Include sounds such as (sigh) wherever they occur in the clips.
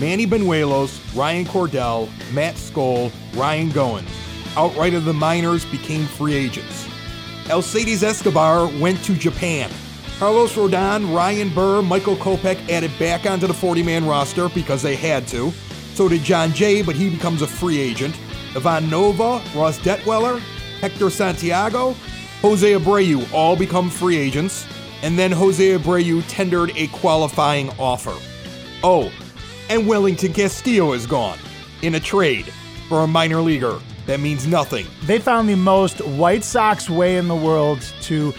Manny Banuelos, Ryan Cordell, Matt Skole, Ryan Goins, outright of the minors, became free agents. Alcides Escobar went to Japan. Carlos Rodon, Ryan Burr, Michael Kopech added back onto the 40 man roster because they had to. So did Jon Jay, but he becomes a free agent. Ivan Nova, Ross Detwiler, Hector Santiago, Jose Abreu all become free agents. And then Jose Abreu tendered a qualifying offer. Oh, and Wellington Castillo is gone in a trade for a minor leaguer. That means nothing. They found the most White Sox way in the world to.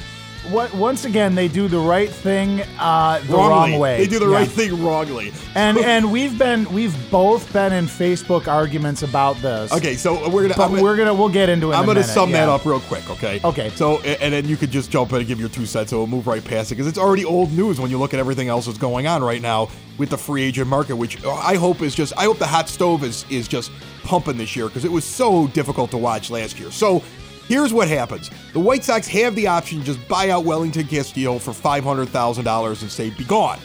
What once again they do the right thing uh, the Wrongly. wrong way. They do the Yeah. right thing wrongly. And (laughs) and we've been we've both been in Facebook arguments about this. Okay, so we're gonna. gonna- we're gonna we'll get into it. I'm in going to minute, sum that up real quick, okay? Okay. So, and then you could just jump in and give your two cents, so we'll move right past it because it's already old news when you look at everything else that's going on right now with the free agent market, which I hope is just, I hope the hot stove is is just pumping this year because it was so difficult to watch last year. So, here's what happens: the White Sox have the option to just buy out Wellington Castillo for five hundred thousand dollars and say, "Be gone."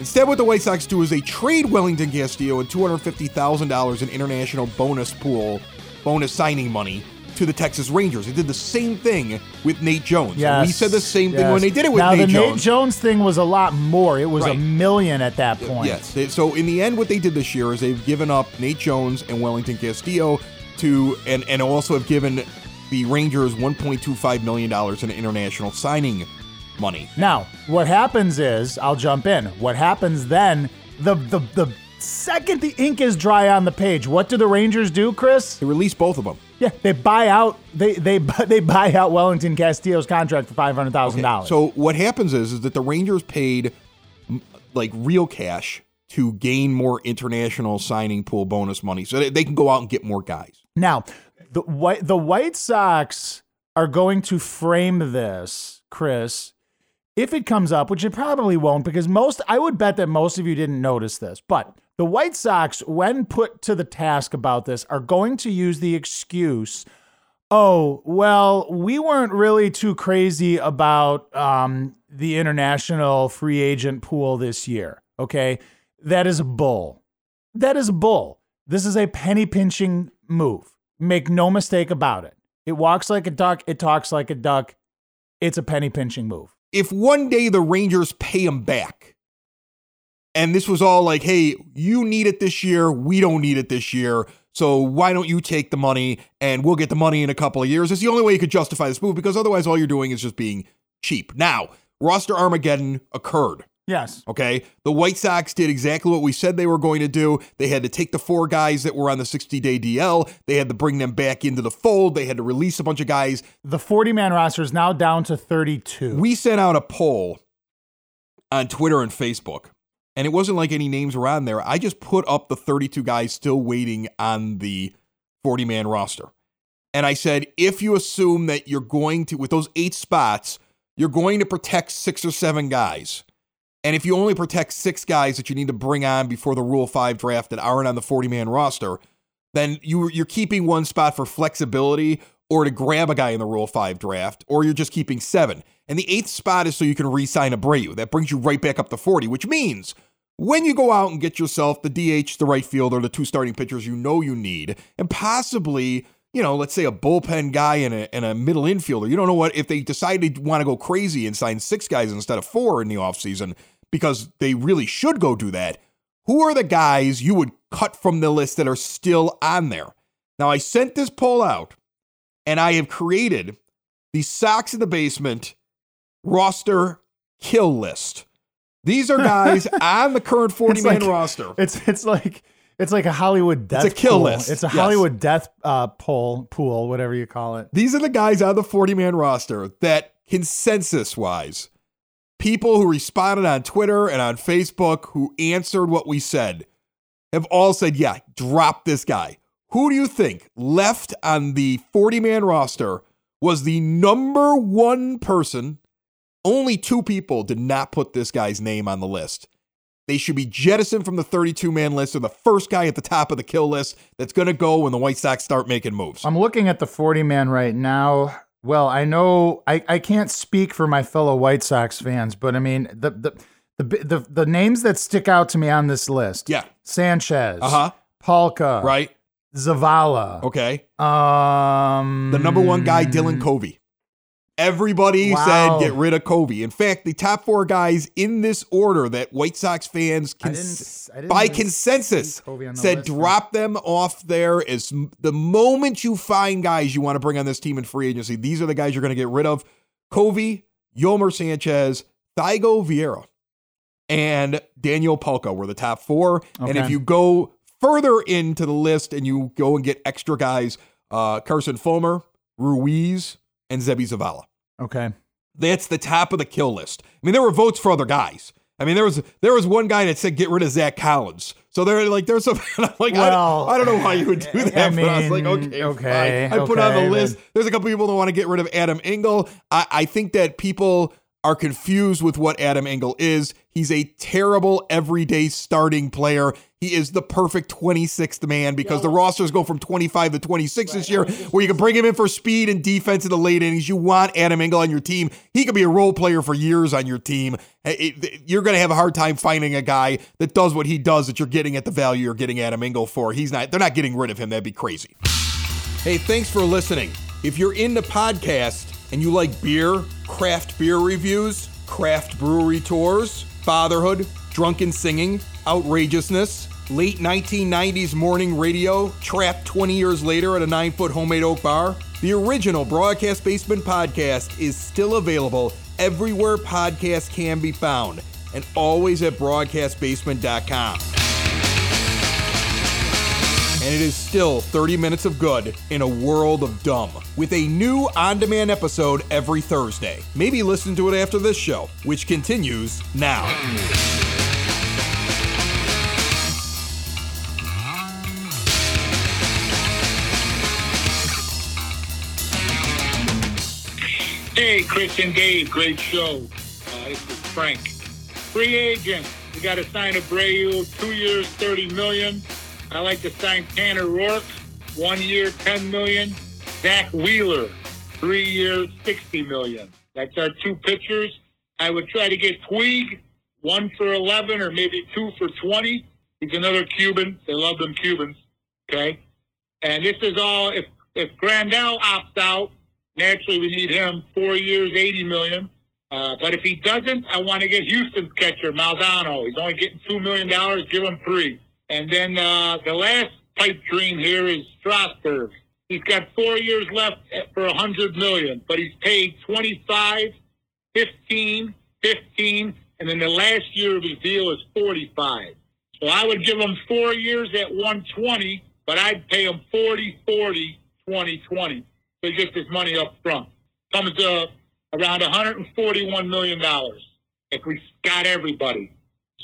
Instead, what the White Sox do is they trade Wellington Castillo and $250,000 in international bonus pool, bonus signing money to the Texas Rangers. They did the same thing with Nate Jones. And Yes. we said the same thing when yes. they did it with now, Nate the Jones. Nate Jones thing was a lot more. It was a million at that point. Yes. So in the end, what they did this year is they've given up Nate Jones and Wellington Castillo to, and, and also have given the Rangers $1.25 million in international signing money. Now, what happens is, I'll jump in. What happens then, the the the second the ink is dry on the page, what do the Rangers do, Chris? They release both of them. Yeah, they buy out they they (laughs) they buy out Wellington Castillo's contract for five hundred thousand dollars. So what happens is is that the Rangers paid like real cash to gain more international signing pool bonus money, so they, they can go out and get more guys. now, the white the White Sox are going to frame this, Chris, if it comes up, which it probably won't, because most I would bet that most of you didn't notice this, but the White Sox, when put to the task about this, are going to use the excuse. Oh, well, we weren't really too crazy about um, the international free agent pool this year. Okay. That is bull. That is bull. This is a penny pinching move. Make no mistake about it. It walks like a duck, it talks like a duck. It's a penny pinching move. If one day the Rangers pay him back, and this was all like, "Hey, you need it this year, we don't need it this year." So why don't you take the money and we'll get the money in a couple of years? It's the only way you could justify this move because otherwise all you're doing is just being cheap. Now, roster Armageddon occurred. Yes. Okay. The White Sox did exactly what we said they were going to do. They had to take the four guys that were on the 60 day DL, they had to bring them back into the fold, they had to release a bunch of guys. The 40 man roster is now down to 32. We sent out a poll on Twitter and Facebook, and it wasn't like any names were on there. I just put up the 32 guys still waiting on the 40 man roster. And I said, if you assume that you're going to, with those eight spots, you're going to protect six or seven guys. And if you only protect six guys that you need to bring on before the Rule 5 draft that aren't on the 40 man roster, then you, you're keeping one spot for flexibility or to grab a guy in the Rule 5 draft, or you're just keeping seven. And the eighth spot is so you can re sign Abreu. That brings you right back up to 40, which means when you go out and get yourself the DH, the right fielder, the two starting pitchers you know you need, and possibly, you know, let's say a bullpen guy and a, and a middle infielder, you don't know what, if they decide to want to go crazy and sign six guys instead of four in the offseason, because they really should go do that, who are the guys you would cut from the list that are still on there? Now, I sent this poll out and I have created the Sox in the Basement roster kill list. These are guys (laughs) on the current 40 man like- roster. It's it's like it's like a Hollywood death a kill pool. list, It's a yes. Hollywood death uh, poll pool, whatever you call it. These are the guys on the 40 man roster that consensus wise, people who responded on Twitter and on Facebook who answered what we said have all said, yeah, drop this guy. Who do you think left on the 40 man roster was the number one person? Only two people did not put this guy's name on the list. They should be jettisoned from the 32 man list or the first guy at the top of the kill list that's going to go when the White Sox start making moves. I'm looking at the 40 man right now. Well, I know I, I can't speak for my fellow White Sox fans, but I mean the the the the, the names that stick out to me on this list. Yeah. Sanchez. Uh huh. Palka. Right. Zavala. Okay. Um The number one guy, Dylan Covey. Everybody Wow. said get rid of Covey. In fact, the top four guys in this order that White Sox fans I didn't, I didn't by consensus see Covey on the said list. drop them off there as the moment you find guys you want to bring on this team in free agency, these are the guys you're going to get rid of. Covey, Yolmer Sanchez, Thyago Vieira, and Daniel Palka were the top four. And if you go further into the list and you go and get extra guys, uh, Carson Fulmer, Ruiz, and Seby Zavala. Okay. That's the top of the kill list. I mean, there were votes for other guys. I mean, there was there was one guy that said get rid of Zack Collins. So they're like, there's some (laughs) I'm like, I, Well, don't, I don't know why you would do that. I but I was like, okay, okay, fine. I put on the list. There's a couple people that want to get rid of Adam Engel. I, I think that people are confused with what Adam Engel is. He's a terrible everyday starting player. He is the perfect 26th man because the rosters go from 25 to 26 this year, where you can bring him in for speed and defense in the late innings. You want Adam Engel on your team. He could be a role player for years on your team. You're going to have a hard time finding a guy that does what he does that you're getting at the value you're getting Adam Engel for. He's not. They're not getting rid of him. That'd be crazy. Hey, thanks for listening. If you're into podcasts and you like beer, craft beer reviews, craft brewery tours, fatherhood, drunken singing, outrageousness, late 1990s morning radio, trapped 20 years later at a nine foot homemade oak bar, the original Broadcast Basement podcast is still available everywhere podcasts can be found and always at broadcastbasement.com and it is still 30 minutes of good in a world of dumb. With a new on demand episode every Thursday. Maybe listen to it after this show, which continues now. Hey, Chris and Dave, great show. Uh, this is Frank. Free agent. We got to sign a Abreu, two years, thirty million. I like to sign Tanner Roark, one year, ten million. Zack Wheeler, three years, sixty million. That's our two pitchers. I would try to get Puig, one for eleven or maybe two for twenty. He's another Cuban. They love them Cubans. Okay, and this is all if if Grandal opts out. Naturally, we need him four years, eighty million. Uh, but if he doesn't, I want to get Houston's catcher Maldonado. He's only getting two million dollars. Give him three. And then uh, the last pipe dream here is Strasburg. He's got four years left for a hundred million, but he's paid 25, 15, 15, and then the last year of his deal is 45. So I would give him four years at 120, but I'd pay him 40, 40, 20, 20. So he gets his money up front. Comes to around 141 million dollars if we got everybody.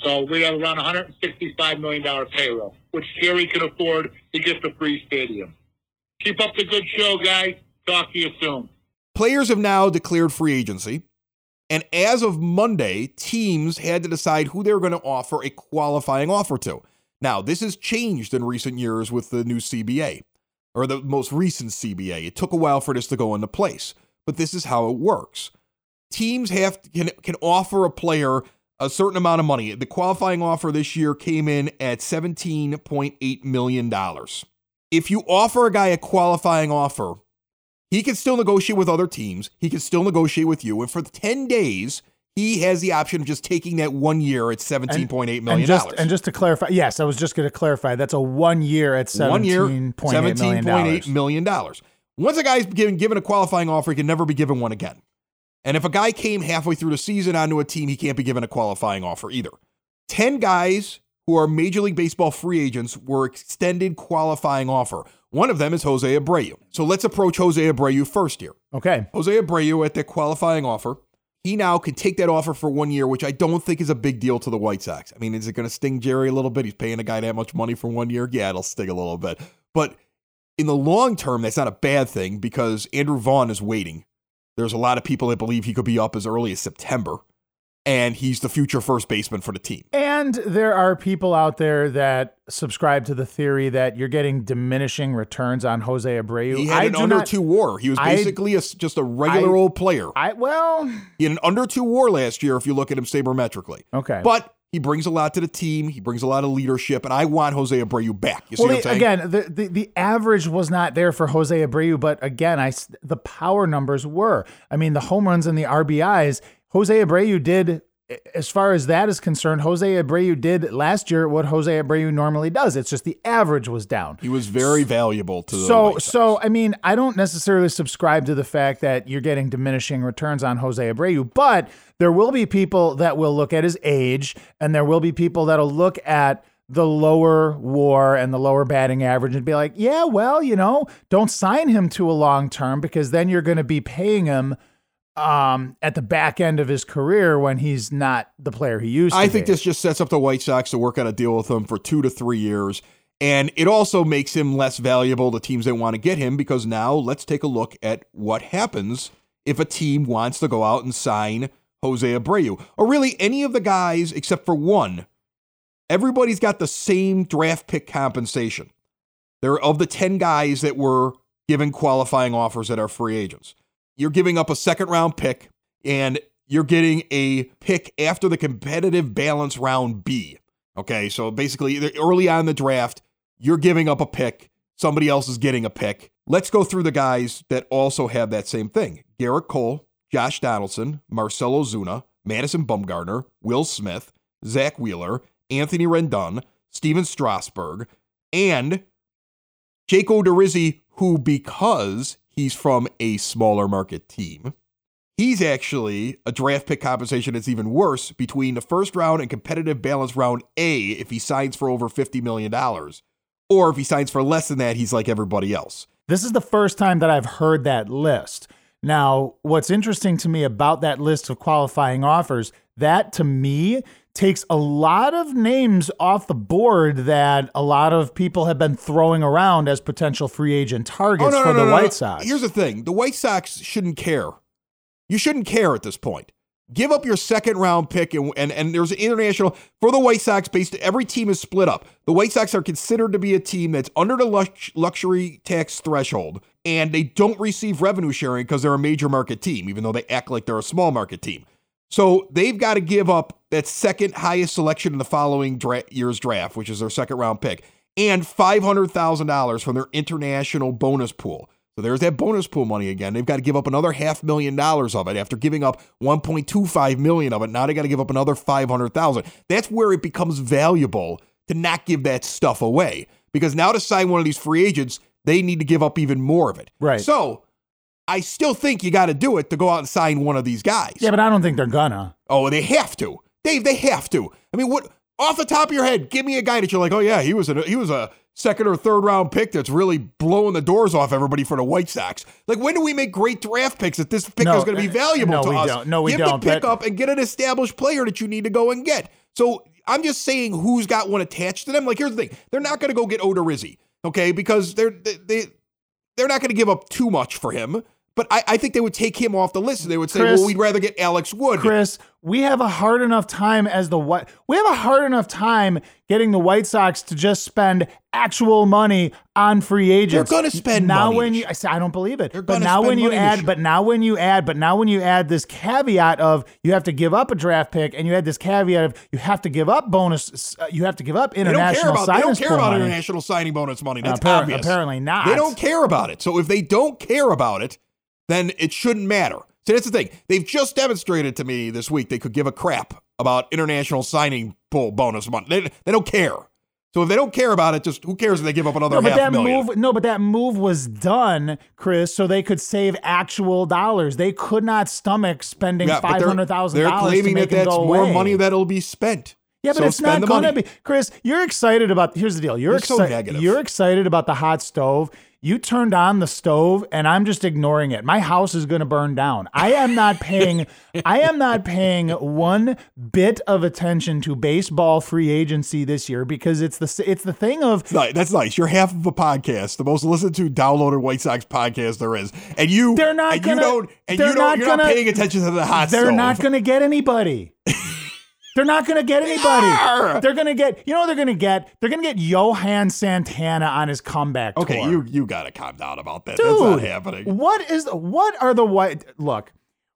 So we have around 165 million dollar payroll, which Jerry can afford. He gets a free stadium. Keep up the good show, guys. Talk to you soon. Players have now declared free agency. And as of Monday, teams had to decide who they were going to offer a qualifying offer to. Now, this has changed in recent years with the new CBA, or the most recent CBA. It took a while for this to go into place, but this is how it works. Teams have can, can offer a player a certain amount of money. The qualifying offer this year came in at $17.8 million. If you offer a guy a qualifying offer, he can still negotiate with other teams. He can still negotiate with you. And for 10 days, he has the option of just taking that one year at $17.8 million. And just and just to clarify, yes, I was just going to clarify. That's a one year at one year, seventeen point eight million $17.8. million. dollars. Once a guy's given, given a qualifying offer, he can never be given one again. And if a guy came halfway through the season onto a team, he can't be given a qualifying offer either. 10 guys who are Major League Baseball free agents were extended qualifying offer. One of them is Jose Abreu. So let's approach Jose Abreu first here. Okay, Jose Abreu at the qualifying offer. he now can take that offer for one year, which I don't think is a big deal to the White Sox. I mean, is it going to sting Jerry a little bit? He's paying a guy that much money for one year. Yeah, it'll sting a little bit. But in the long term, that's not a bad thing because Andrew Vaughn is waiting. There's a lot of people that believe he could be up as early as September and he's the future first baseman for the team. And there are people out there that subscribe to the theory that you're getting diminishing returns on Jose Abreu. He had I an under not- two WAR. He was basically a, just a regular I- old player. I well, he had an under two WAR last year if you look at him sabermetrically. okay. But he brings a lot to the team. He brings a lot of leadership, and I want Jose Abreu back. You see well, what I'm the- saying? again, the, the the average was not there for Jose Abreu, but again, I the power numbers were. I mean, the home runs and the RBIs. Jose Abreu did, as far as that is concerned, Jose Abreu did last year what Jose Abreu normally does. It's just the average was down. He was very valuable to the So, so I mean, I don't necessarily subscribe to the fact that you're getting diminishing returns on Jose Abreu, but there will be people that will look at his age, and there will be people that'll look at the lower WAR and the lower batting average and be like, yeah, well, you know, don't sign him to a long term because then you're going to be paying him um at the back end of his career when he's not the player he used to I think be. this just sets up the White Sox to work out a deal with him for two to three years. And it also makes him less valuable to teams that want to get him because now let's take a look at what happens if a team wants to go out and sign Jose Abreu, or really any of the guys except for one. Everybody's got the same draft pick compensation. They're of the 10 guys that were given qualifying offers that are free agents. You're giving up a second round pick and you're getting a pick after the competitive balance round B. Okay, so basically, early on in the draft, you're giving up a pick, somebody else is getting a pick. Let's go through the guys that also have that same thing Gerrit Cole, Josh Donaldson, Marcell Ozuna, Madison Bumgarner, Will Smith, Zack Wheeler, Anthony Rendon, Stephen Strasburg, and Jake Odorizzi, who, because he's from a smaller market team, he's actually a draft pick compensation that's even worse between the first round and competitive balance round A if he signs for over $50 million. Or if he signs for less than that, he's like everybody else. This is the first time that I've heard that list. Now, what's interesting to me about that list of qualifying offers, that to me takes a lot of names off the board that a lot of people have been throwing around as potential free agent targets oh, for the White Sox. Here's the thing the White Sox shouldn't care. You shouldn't care at this point. Give up your second round pick, and, and, and there's an international for the White Sox. Based, every team is split up. The White Sox are considered to be a team that's under the lux, luxury tax threshold, and they don't receive revenue sharing because they're a major market team, even though they act like they're a small market team. So they've got to give up that second highest selection in the following dra- year's draft, which is their second round pick, and $500,000 from their international bonus pool. So there's that bonus pool money again. They've got to give up another half million dollars of it after giving up 1.25 million of it. Now they got to give up another 500,000. That's where it becomes valuable to not give that stuff away because now to sign one of these free agents, they need to give up even more of it. Right. So I still think you got to do it to go out and sign one of these guys. yeah, but I don't think they're gonna. Oh, they have to. Dave, they have to. I mean, what off the top of your head, give me a guy that you're like, oh yeah, he was a he was a second or third round pick that's really blowing the doors off everybody for the White Sox. Like, when do we make great draft picks that this pick No, is going to be eh, valuable no, to we us? don't. No, we Give don't, the pick but- up and get an established player that you need to go and get. So I'm just saying who's got one attached to them. Like, here's the thing: they're not going to go get Odorizzi, okay? Because they're they, they they're not going to give up too much for him. But I, I think they would take him off the list. They would say, Chris- well, we'd rather get Alex Wood. Chris, we have a hard enough time as the White. We have a hard enough time getting the White Sox to just spend actual money on free agents. They're gonna spend now money when you. I say I don't believe it. They're but now spend when you add, but now when you add, but now when you add this caveat of you have to give up a draft pick, and you add this caveat of you have to give up bonus, uh, you have to give up They don't care international about don't signing care about money. international signing bonus money. That's Appar- obvious. apparently not. They don't care about it. So if they don't care about it, then it shouldn't matter. So that's the thing. They've just demonstrated to me this week they could give a crap about international signing pool bonus money. They, they don't care. So if they don't care about it, just who cares if they give up another No, but half that million? move no, but that move was done, Chris, so they could save actual dollars. They could not stomach spending Yeah, five they're- hundred thousand They're dollars to claiming make that that's more money that'll be spent. Yeah, but So it's not going to be. Chris, you're excited about. Here's the deal. You're You're so excited. negative. You're excited about the hot stove. You turned on the stove, and I'm just ignoring it. My house is going to burn down. I am not paying. (laughs) I am not paying one bit of attention to baseball free agency this year because it's the it's the thing of That's nice. That's nice. You're half of a podcast, the most listened to downloaded White Sox podcast there is, and you They're not and gonna- you don't and you don't not you're not gonna- paying attention to the hot they're stove. not going to get anybody. (laughs) They're not going to get anybody. are. They're going to get, you know, what they're going to get. They're going to get Johan Santana on his comeback Okay, tour. you you got to calm down about that. Dude, That's not happening. What is what are the white look?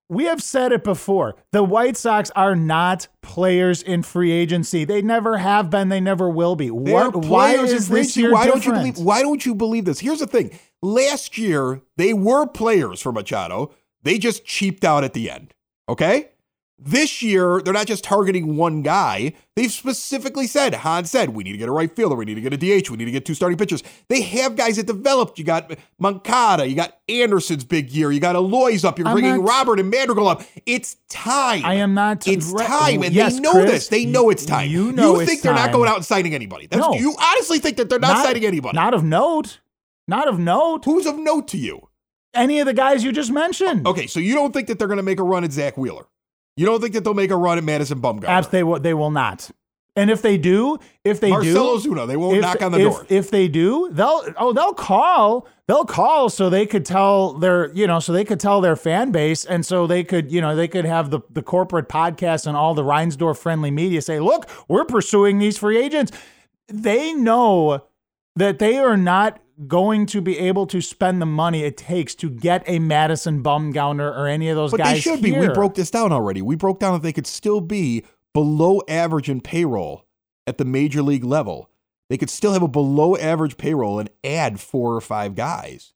We have said it before. The White Sox are not players in free agency. They never have been. They never will be. They're What? Why is this year Why different? don't you believe? Why don't you believe this? Here's the thing. Last year they were players for Machado. They just cheaped out at the end. Okay. This year, they're not just targeting one guy. They've specifically said, Hahn said, we need to get a right fielder, we need to get a DH, we need to get two starting pitchers. They have guys that developed. You got Moncada, you got Anderson's big year, you got Eloy's up, you're I'm bringing not- Robert and Madrigal up. It's time. I am not. It's right- time, and Yes, they know Chris, this. They know it's time. You know you think they're not going out and signing anybody? That's, No. You honestly think that they're not, signing anybody? Not of note. Not of note. Who's of note to you? Any of the guys you just mentioned. Okay, so you don't think that they're going to make a run at Zack Wheeler? You don't think that they'll make a run at Madison Bumgarner? Abs- they will. They will not. And if they do, if they Marcelo do, Zuna, they won't if, knock on the if, door. If they do, they'll oh they'll call. They'll call so they could tell their you know so they could tell their fan base and so they could you know they could have the the corporate podcast and all the Reinsdorf friendly media say look we're pursuing these free agents. They know that they are not going to be able to spend the money it takes to get a Madison Bumgarner or any of those but guys. they should be. We broke this down already. We broke down that they could still be below average in payroll at the major league level. They could still have a below average payroll and add four or five guys.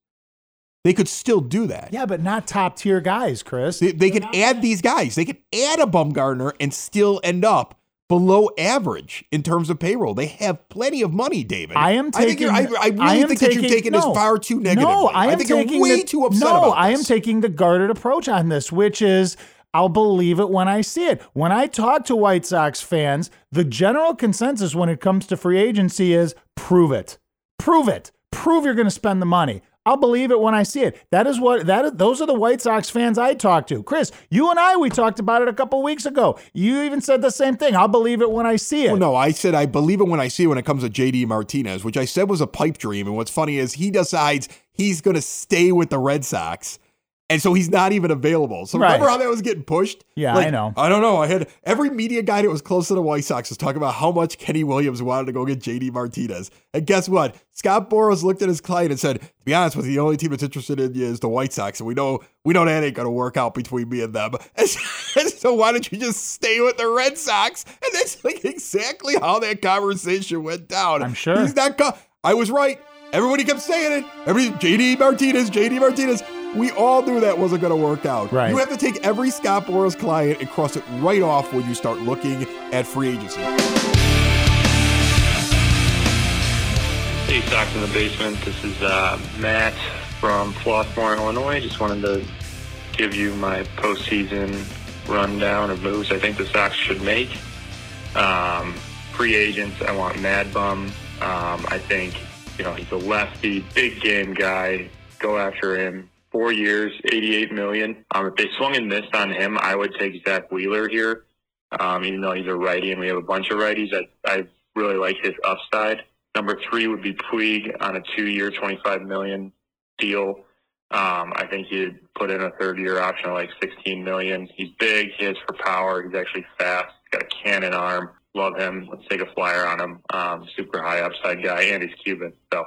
They could still do that. Yeah, but not top tier guys, Chris. They, they could add these guys. They could add a Bumgarner and still end up below average in terms of payroll. They have plenty of money, David. I am I think taking. I, I really I think that you're taking- taking no, this far too negatively. No, I am think taking you're way the- too upset no, I am taking the guarded approach on this, which is I'll believe it when I see it. When I talk to White Sox fans, the general consensus when it comes to free agency is prove it, prove it, prove you're going to spend the money. I'll believe it when I see it. That is what that is, those are the White Sox fans I talk to. Chris, you and I we talked about it a couple weeks ago. You even said the same thing. I'll believe it when I see it. Well, no, I said I believe it when I see it when it comes to JD Martinez, which I said was a pipe dream. And what's funny is he decides he's going to stay with the Red Sox. And so he's not even available. So remember Right. how that was getting pushed? Yeah, I know. I don't know. I had every media guy that was close to the White Sox was talking about how much Kenny Williams wanted to go get JD Martinez. And guess what? Scott Boras looked at his client and said, "To be honest with you, the only team that's interested in you is the White Sox, and we know we know that ain't going to work out between me and them. (laughs) And so why don't you just stay with the Red Sox?" And that's like exactly how that conversation went down. I'm sure. he's not. Co- I was right. Everybody kept saying it. Everybody, JD Martinez, JD Martinez. We all knew that wasn't going to work out. Right. You have to take every Scott Boras client and cross it right off when you start looking at free agency. Hey, Sox in the Basement. This is uh, Matt from Flossmoor, Illinois. Just wanted to give you my postseason rundown of moves I think the Sox should make. Um, free agents, I want Mad Bum. Um, I think, you know, he's a lefty, big game guy. Go after him. Four years, 88 million. Um, if they swung and missed on him, I would take Zack Wheeler here. Um, even though he's a righty and we have a bunch of righties, I, I really like his upside. Number three would be Puig on a two-year, 25 million deal. Um, I think he'd put in a third-year option of like 16 million. He's big. He hits for power. He's actually fast. He's got a cannon arm. Love him. Let's take a flyer on him. Um, super high upside guy, and he's Cuban, so I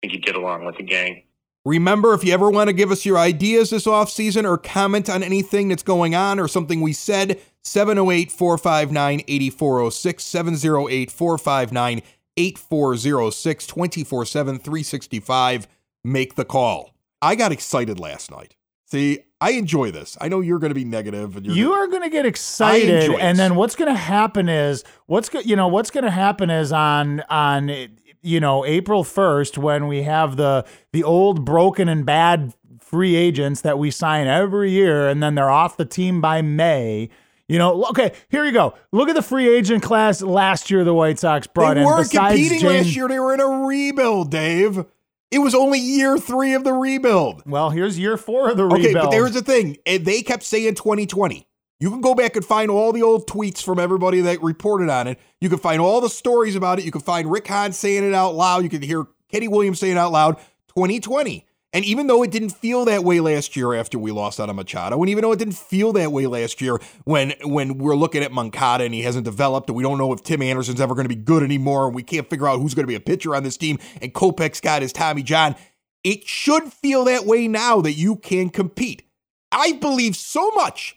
think he'd get along with the gang. Remember, if you ever want to give us your ideas this offseason or comment on anything that's going on or something we said, 708 459 8406, 708 459 8406, 24 7, 365. Make the call. I got excited last night. See, I enjoy this. I know you're going to be negative, and you're you are going to get excited and then what's going to happen is what's go, you know what's going to happen is on on you know April 1st when we have the the old broken and bad free agents that we sign every year and then they're off the team by May You know, okay, here you go. Look at the free agent class last year the White Sox brought They in. They weren't competing James- last year. They were in a rebuild, Dave. It was only year three of the rebuild. Well, here's year four of the Okay, rebuild. but there's the thing. Eh, they kept saying 2020. You can go back and find all the old tweets from everybody that reported on it. You can find all the stories about it. You can find Rick Hahn saying it out loud. You can hear Kenny Williams saying it out loud 2020. And even though it didn't feel that way last year after we lost out on Machado, and even though it didn't feel that way last year when when we're looking at Moncada and he hasn't developed, and we don't know if Tim Anderson's ever going to be good anymore, and we can't figure out who's going to be a pitcher on this team, and Kopech's got his Tommy John, it should feel that way now that you can compete. I believe so much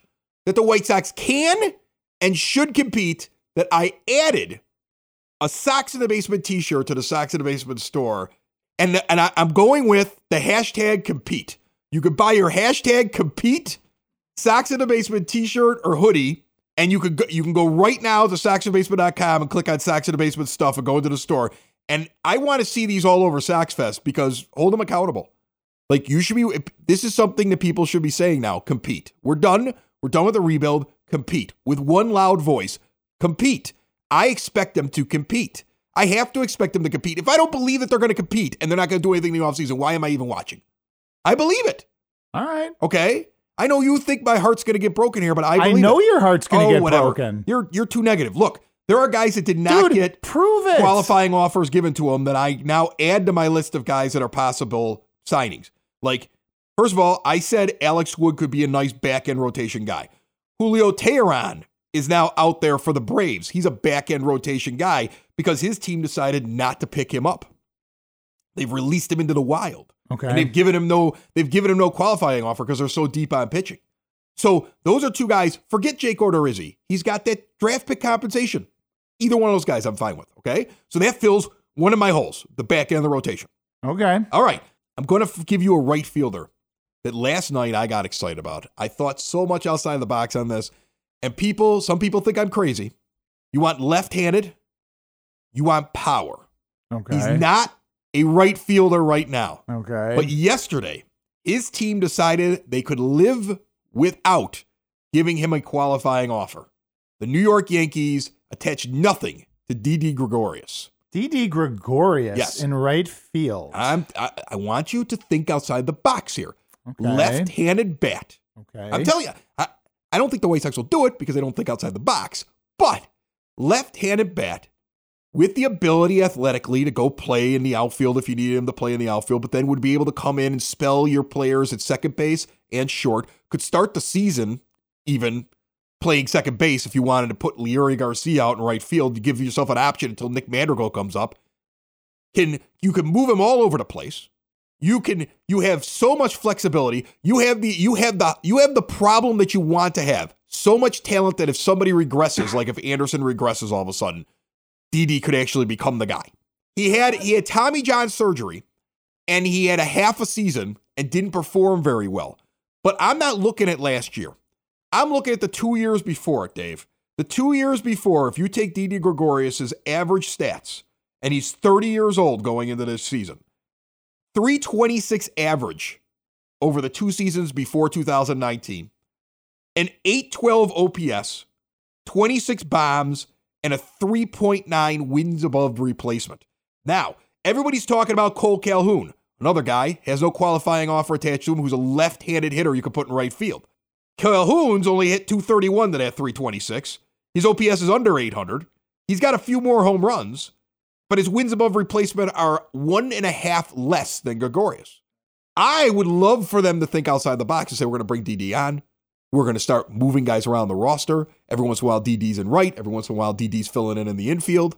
that the White Sox can and should compete that I added a Sox in the Basement t shirt to the Sox in the Basement store. And, and I, I'm going with the hashtag compete. You could buy your hashtag compete Sox in the Basement t shirt or hoodie. And you could go, you can go right now to soxinthebasement.com and click on Sox in the Basement stuff and go into the store. And I want to see these all over Sox Fest because hold them accountable. Like you should be. This is something that people should be saying now. Compete. We're done. We're done with the rebuild. Compete with one loud voice. Compete. I expect them to compete. I have to expect them to compete. If I don't believe that they're going to compete and they're not going to do anything in the offseason, why am I even watching? I believe it. All right. Okay. I know you think my heart's going to get broken here, but I I know it. your heart's going to oh, get whatever. broken. You're you're too negative. Look, there are guys that did not Dude, get prove it. qualifying offers given to them that I now add to my list of guys that are possible signings. Like, first of all, I said Alex Wood could be a nice back end rotation guy. Julio Teheran is now out there for the Braves. He's a back end rotation guy because his team decided not to pick him up. They've released him into the wild. Okay. And they've given him no they've given him no qualifying offer because they're so deep on pitching. So those are two guys. Forget Jake Odorizzi. He's got that draft pick compensation. Either one of those guys I'm fine with. Okay. So that fills one of my holes, the back end of the rotation. okay. All right. I'm going to give you a right fielder that last night I got excited about. I thought so much outside the box on this. And people, some people think I'm crazy. You want left handed, you want power. Okay. He's not a right fielder right now. Okay. But yesterday, his team decided they could live without giving him a qualifying offer. The New York Yankees attached nothing to Didi Gregorius. Didi Gregorius Yes. in right field. I'm, I, I want you to think outside the box here. Okay. Left-handed bat. Okay. I'm telling you, I, I don't think the White Sox will do it because they don't think outside the box. But left-handed bat with the ability athletically to go play in the outfield if you needed him to play in the outfield, but then would be able to come in and spell your players at second base and short. Could start the season even playing second base if you wanted to put Leury Garcia out in right field to give yourself an option until Nick Madrigal comes up. Can you can move him all over the place. You can you have so much flexibility. You have the you have the you have the problem that you want to have. So much talent that if somebody regresses, like if Anderson regresses all of a sudden, Didi could actually become the guy. He had he had Tommy John surgery and he had a half a season and didn't perform very well. But I'm not looking at last year. I'm looking at the two years before it, Dave. The two years before, if you take Didi Gregorius' average stats, and he's 30 years old going into this season, 326 average over the two seasons before 2019, an 812 OPS, 26 bombs, and a 3.9 wins above replacement. Now, everybody's talking about Cole Calhoun. Another guy has no qualifying offer attached to him who's a left handed hitter you could put in right field. Calhoun's only hit 231 to that 326. His OPS is under 800. He's got a few more home runs, but his wins above replacement are one and a half less than Gregorius. I would love for them to think outside the box and say, we're going to bring Didi on. We're going to start moving guys around the roster. Every once in a while, Didi's in right. Every once in a while, Didi's filling in in the infield.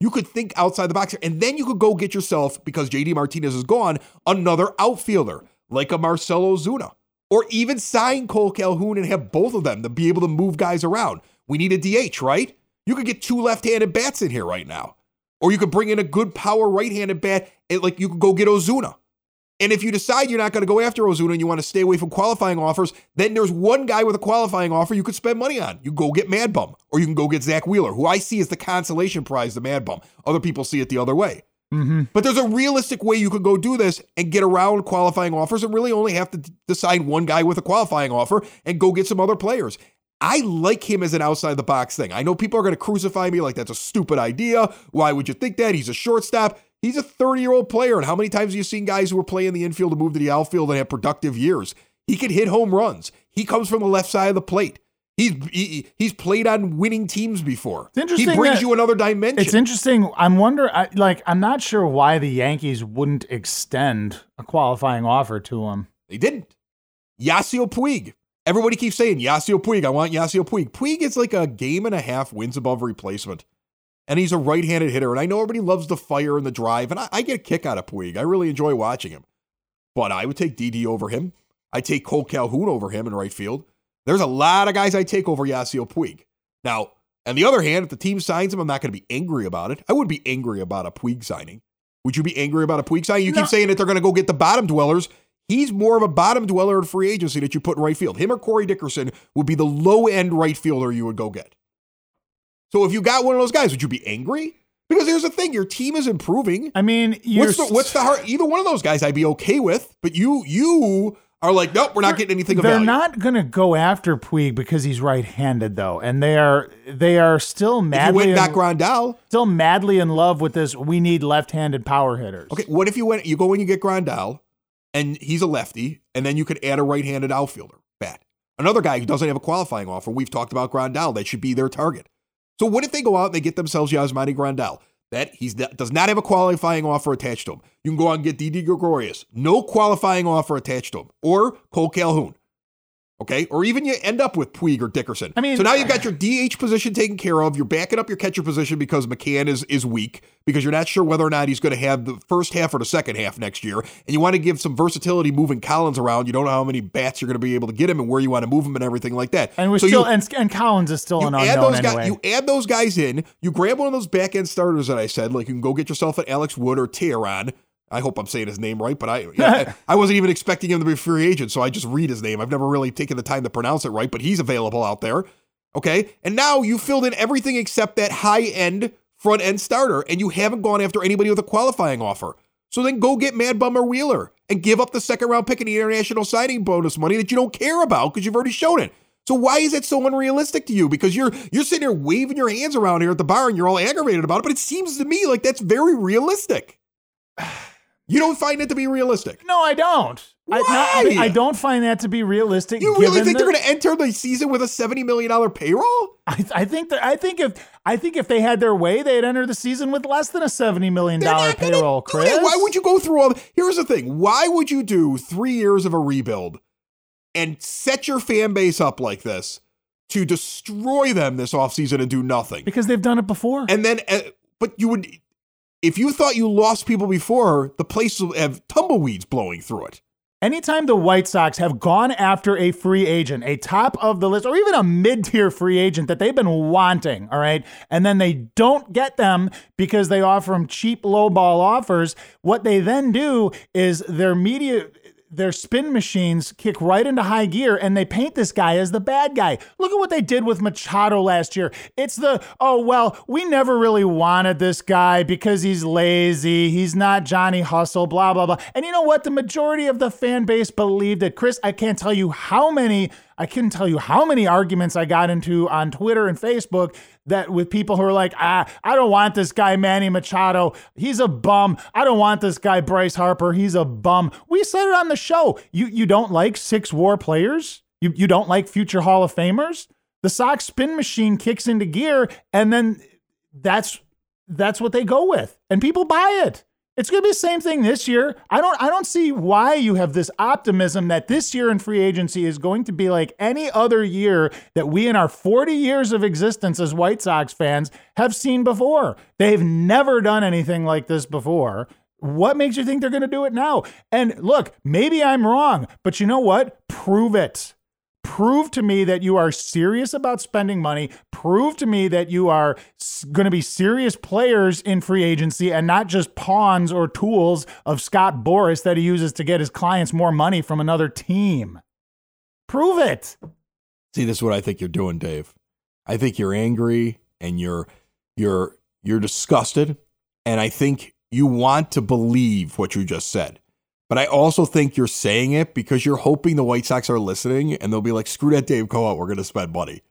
You could think outside the box here, and then you could go get yourself, because JD Martinez is gone, another outfielder like a Marcell Ozuna, or even sign Cole Calhoun and have both of them to be able to move guys around. We need a DH, right? You could get two left-handed bats in here right now, or you could bring in a good power right-handed bat, and like you could go get Ozuna. And if you decide you're not going to go after Ozuna and you want to stay away from qualifying offers, then there's one guy with a qualifying offer you could spend money on. You go get Mad Bum, or you can go get Zack Wheeler, who I see as the consolation prize, the Mad Bum. Other people see it the other way. Mm-hmm. But there's a realistic way you could go do this and get around qualifying offers and really only have to decide one guy with a qualifying offer and go get some other players. I like him as an outside the box thing. I know people are going to crucify me like that's a stupid idea. Why would you think that? He's a shortstop. He's a 30 year old player. And how many times have you seen guys who are playing the infield to move to the outfield and have productive years? He could hit home runs. He comes from the left side of the plate. He's he, he's played on winning teams before. It's interesting He brings that- you another dimension. It's interesting. I'm wonder I, like I'm not sure why the Yankees wouldn't extend a qualifying offer to him. They didn't. Yasiel Puig. Everybody keeps saying Yasiel Puig. I want Yasiel Puig. Puig is like a game and a half wins above replacement. And he's a right handed hitter. And I know everybody loves the fire and the drive. And I, I get a kick out of Puig. I really enjoy watching him. But I would take Didi over him. I take Cole Calhoun over him in right field. There's a lot of guys I take over Yasiel Puig. Now, on the other hand, if the team signs him, I'm not going to be angry about it. I would be angry about a Puig signing. Would you be angry about a Puig signing? You No. keep saying that they're going to go get the bottom dwellers. He's more of a bottom dweller in free agency that you put in right field. Him or Corey Dickerson would be the low end right fielder you would go get. So if you got one of those guys, would you be angry? Because here's the thing: your team is improving. I mean, you're What's the what's the hard? Either one of those guys, I'd be okay with. But you you are like, nope, we're not getting anything They're value. not going to go after Puig because he's right-handed though, and they are they are still if you madly went back in, Grandal, still madly in love with this. We need left-handed power hitters. okay. What if you went? You go and you get Grandal, and he's a lefty, and then you could add a right-handed outfielder. Bad. Another guy who doesn't have a qualifying offer. We've talked about Grandal. That should be their target. So what if they go out and they get themselves Yasmani Grandal? That he's does not have a qualifying offer attached to him. You can go out and get Didi Gregorius. No qualifying offer attached to him. Or Cole Calhoun. Okay. Or even you end up with Puig or Dickerson. I mean- so now you've got uh, your DH position taken care of. You're backing up your catcher position because McCann is is weak because you're not sure whether or not he's going to have the first half or the second half next year. And you want to give some versatility moving Collins around. You don't know how many bats you're going to be able to get him and where you want to move him and everything like that. and we're So still you- and, and Collins is still an unknown those anyway. guys. You add those guys in. You grab one of those back end starters that I said. Like you can go get yourself an Alex Wood or Teheran. I hope I'm saying his name right, but I (laughs) yeah, I wasn't even expecting him to be a free agent, so I just read his name. I've never really taken the time to pronounce it right, but he's available out there. Okay, and now you filled in everything except that high end front end starter, and you haven't gone after anybody with a qualifying offer. So then go get Mad Bummer Wheeler and give up the second round pick and the international signing bonus money that you don't care about because you've already shown it. So why is it so unrealistic to you? Because you're you're sitting here waving your hands around here at the bar and you're all aggravated about it, but it seems to me like that's very realistic. (sighs) (sighs) (sighs) You don't find it to be realistic. no, I don't. I, Why? not, I don't find that to be realistic. You really think they're going to enter the season with a seventy million dollar payroll? I, I think that I think if I think if they had their way, they'd enter the season with less than a seventy million dollar payroll. Chris, that. Why would you go through all? The, here's the thing: Why would you do three years of a rebuild and set your fan base up like this to destroy them this offseason and do nothing? Because they've done it before. And then, uh, but you would, if you thought you lost people before, the place will have tumbleweeds blowing through it. Anytime the White Sox have gone after a free agent, a top of the list, or even a mid tier free agent that they've been wanting, all right, and then they don't get them because they offer them cheap lowball offers, what they then do is their media. Their spin machines kick right into high gear and they paint this guy as the bad guy. Look at what they did with Machado last year. It's the, oh, well, we never really wanted this guy because he's lazy. He's not Johnny Hustle, blah, blah, blah. And you know what? The majority of the fan base believed it. Chris, I can't tell you how many, I couldn't tell you how many arguments I got into on Twitter and Facebook that with people who are like, ah, I don't want this guy Manny Machado. He's a bum. I don't want this guy Bryce Harper. He's a bum. We said it on the show. You you don't like six war players? You you don't like future Hall of Famers? The Sox spin machine kicks into gear and then that's that's what they go with. And people buy it. It's going to be the same thing this year. I don't I don't see why you have this optimism that this year in free agency is going to be like any other year that we in our 40 years of existence as White Sox fans have seen before. They've never done anything like this before. What makes you think they're going to do it now? And look, maybe I'm wrong, but you know what? Prove it prove to me that you are serious about spending money prove to me that you are going to be serious players in free agency and not just pawns or tools of Scott Boras that he uses to get his clients more money from another team prove it See, this is what I think you're doing, Dave. I think you're angry and you're you're you're disgusted, and I think you want to believe what you just said. But I also think you're saying it because you're hoping the White Sox are listening and they'll be like, "Screw that, Dave. Out. We're going to spend money."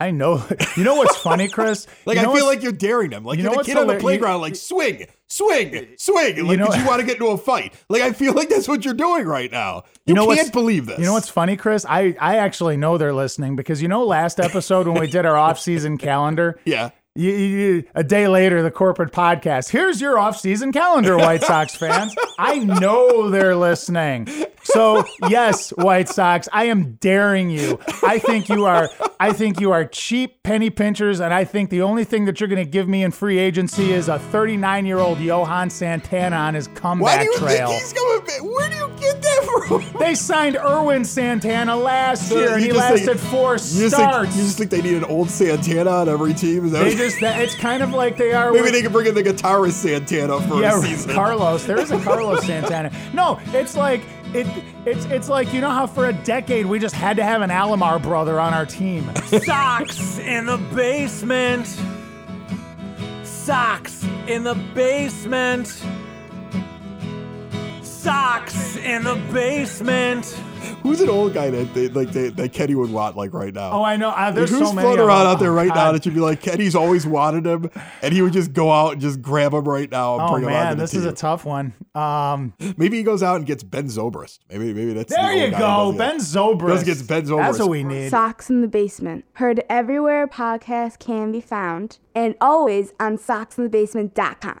I know. (laughs) You know what's funny, (laughs) Chris? Like You know I feel like you're daring them. Like you you know the kid on the playground, like swing, swing, swing. Like know- because you want to get into a fight. Like I feel like that's what you're doing right now. You, know what's- can't believe this. You know what's funny, Chris? I, I actually know they're listening because you know last episode when we did our (laughs) off-season calendar, Yeah. You, you, a day later, the corporate podcast. Here's your off-season calendar, White Sox fans. (laughs) I know they're listening. So yes, White Sox, I am daring you. I think you are. I think you are cheap penny pinchers, and I think the only thing that you're going to give me in free agency is a 39-year-old Johan Santana on his comeback Why do you trail. think he's going? back? Where do you get? (laughs) They signed Ervin Santana last So year, and he just think- lasted four You just, think, starts. you just think they need an old Santana on every team? Is that they just that, it's kind of like they are. maybe with- they can bring in the guitarist Santana for yeah, a season. (laughs) Carlos. There is a Carlos Santana. No, it's like it. It's it's like you know how for a decade we just had to have an Alomar brother on our team. (laughs) Sox in the basement. Sox in the basement. Sox in the basement. Who's an old guy that they, like they, that Kenny would want like right now? Oh, I know. Uh, there's Who's so many. floating of around out there Oh, right now God. that you'd be like, Kenny's always wanted him, and he would just go out and just grab him right now and Oh bring him man, onto the this team. is a tough one. Um, maybe he goes out and gets Ben Zobrist. Maybe maybe that's there the you old go, who Ben. Zobrist. Goes gets Ben Zobrist. That's what we need. Sox in the Basement. Heard everywhere podcasts can be found and always on soxinthebasement.com.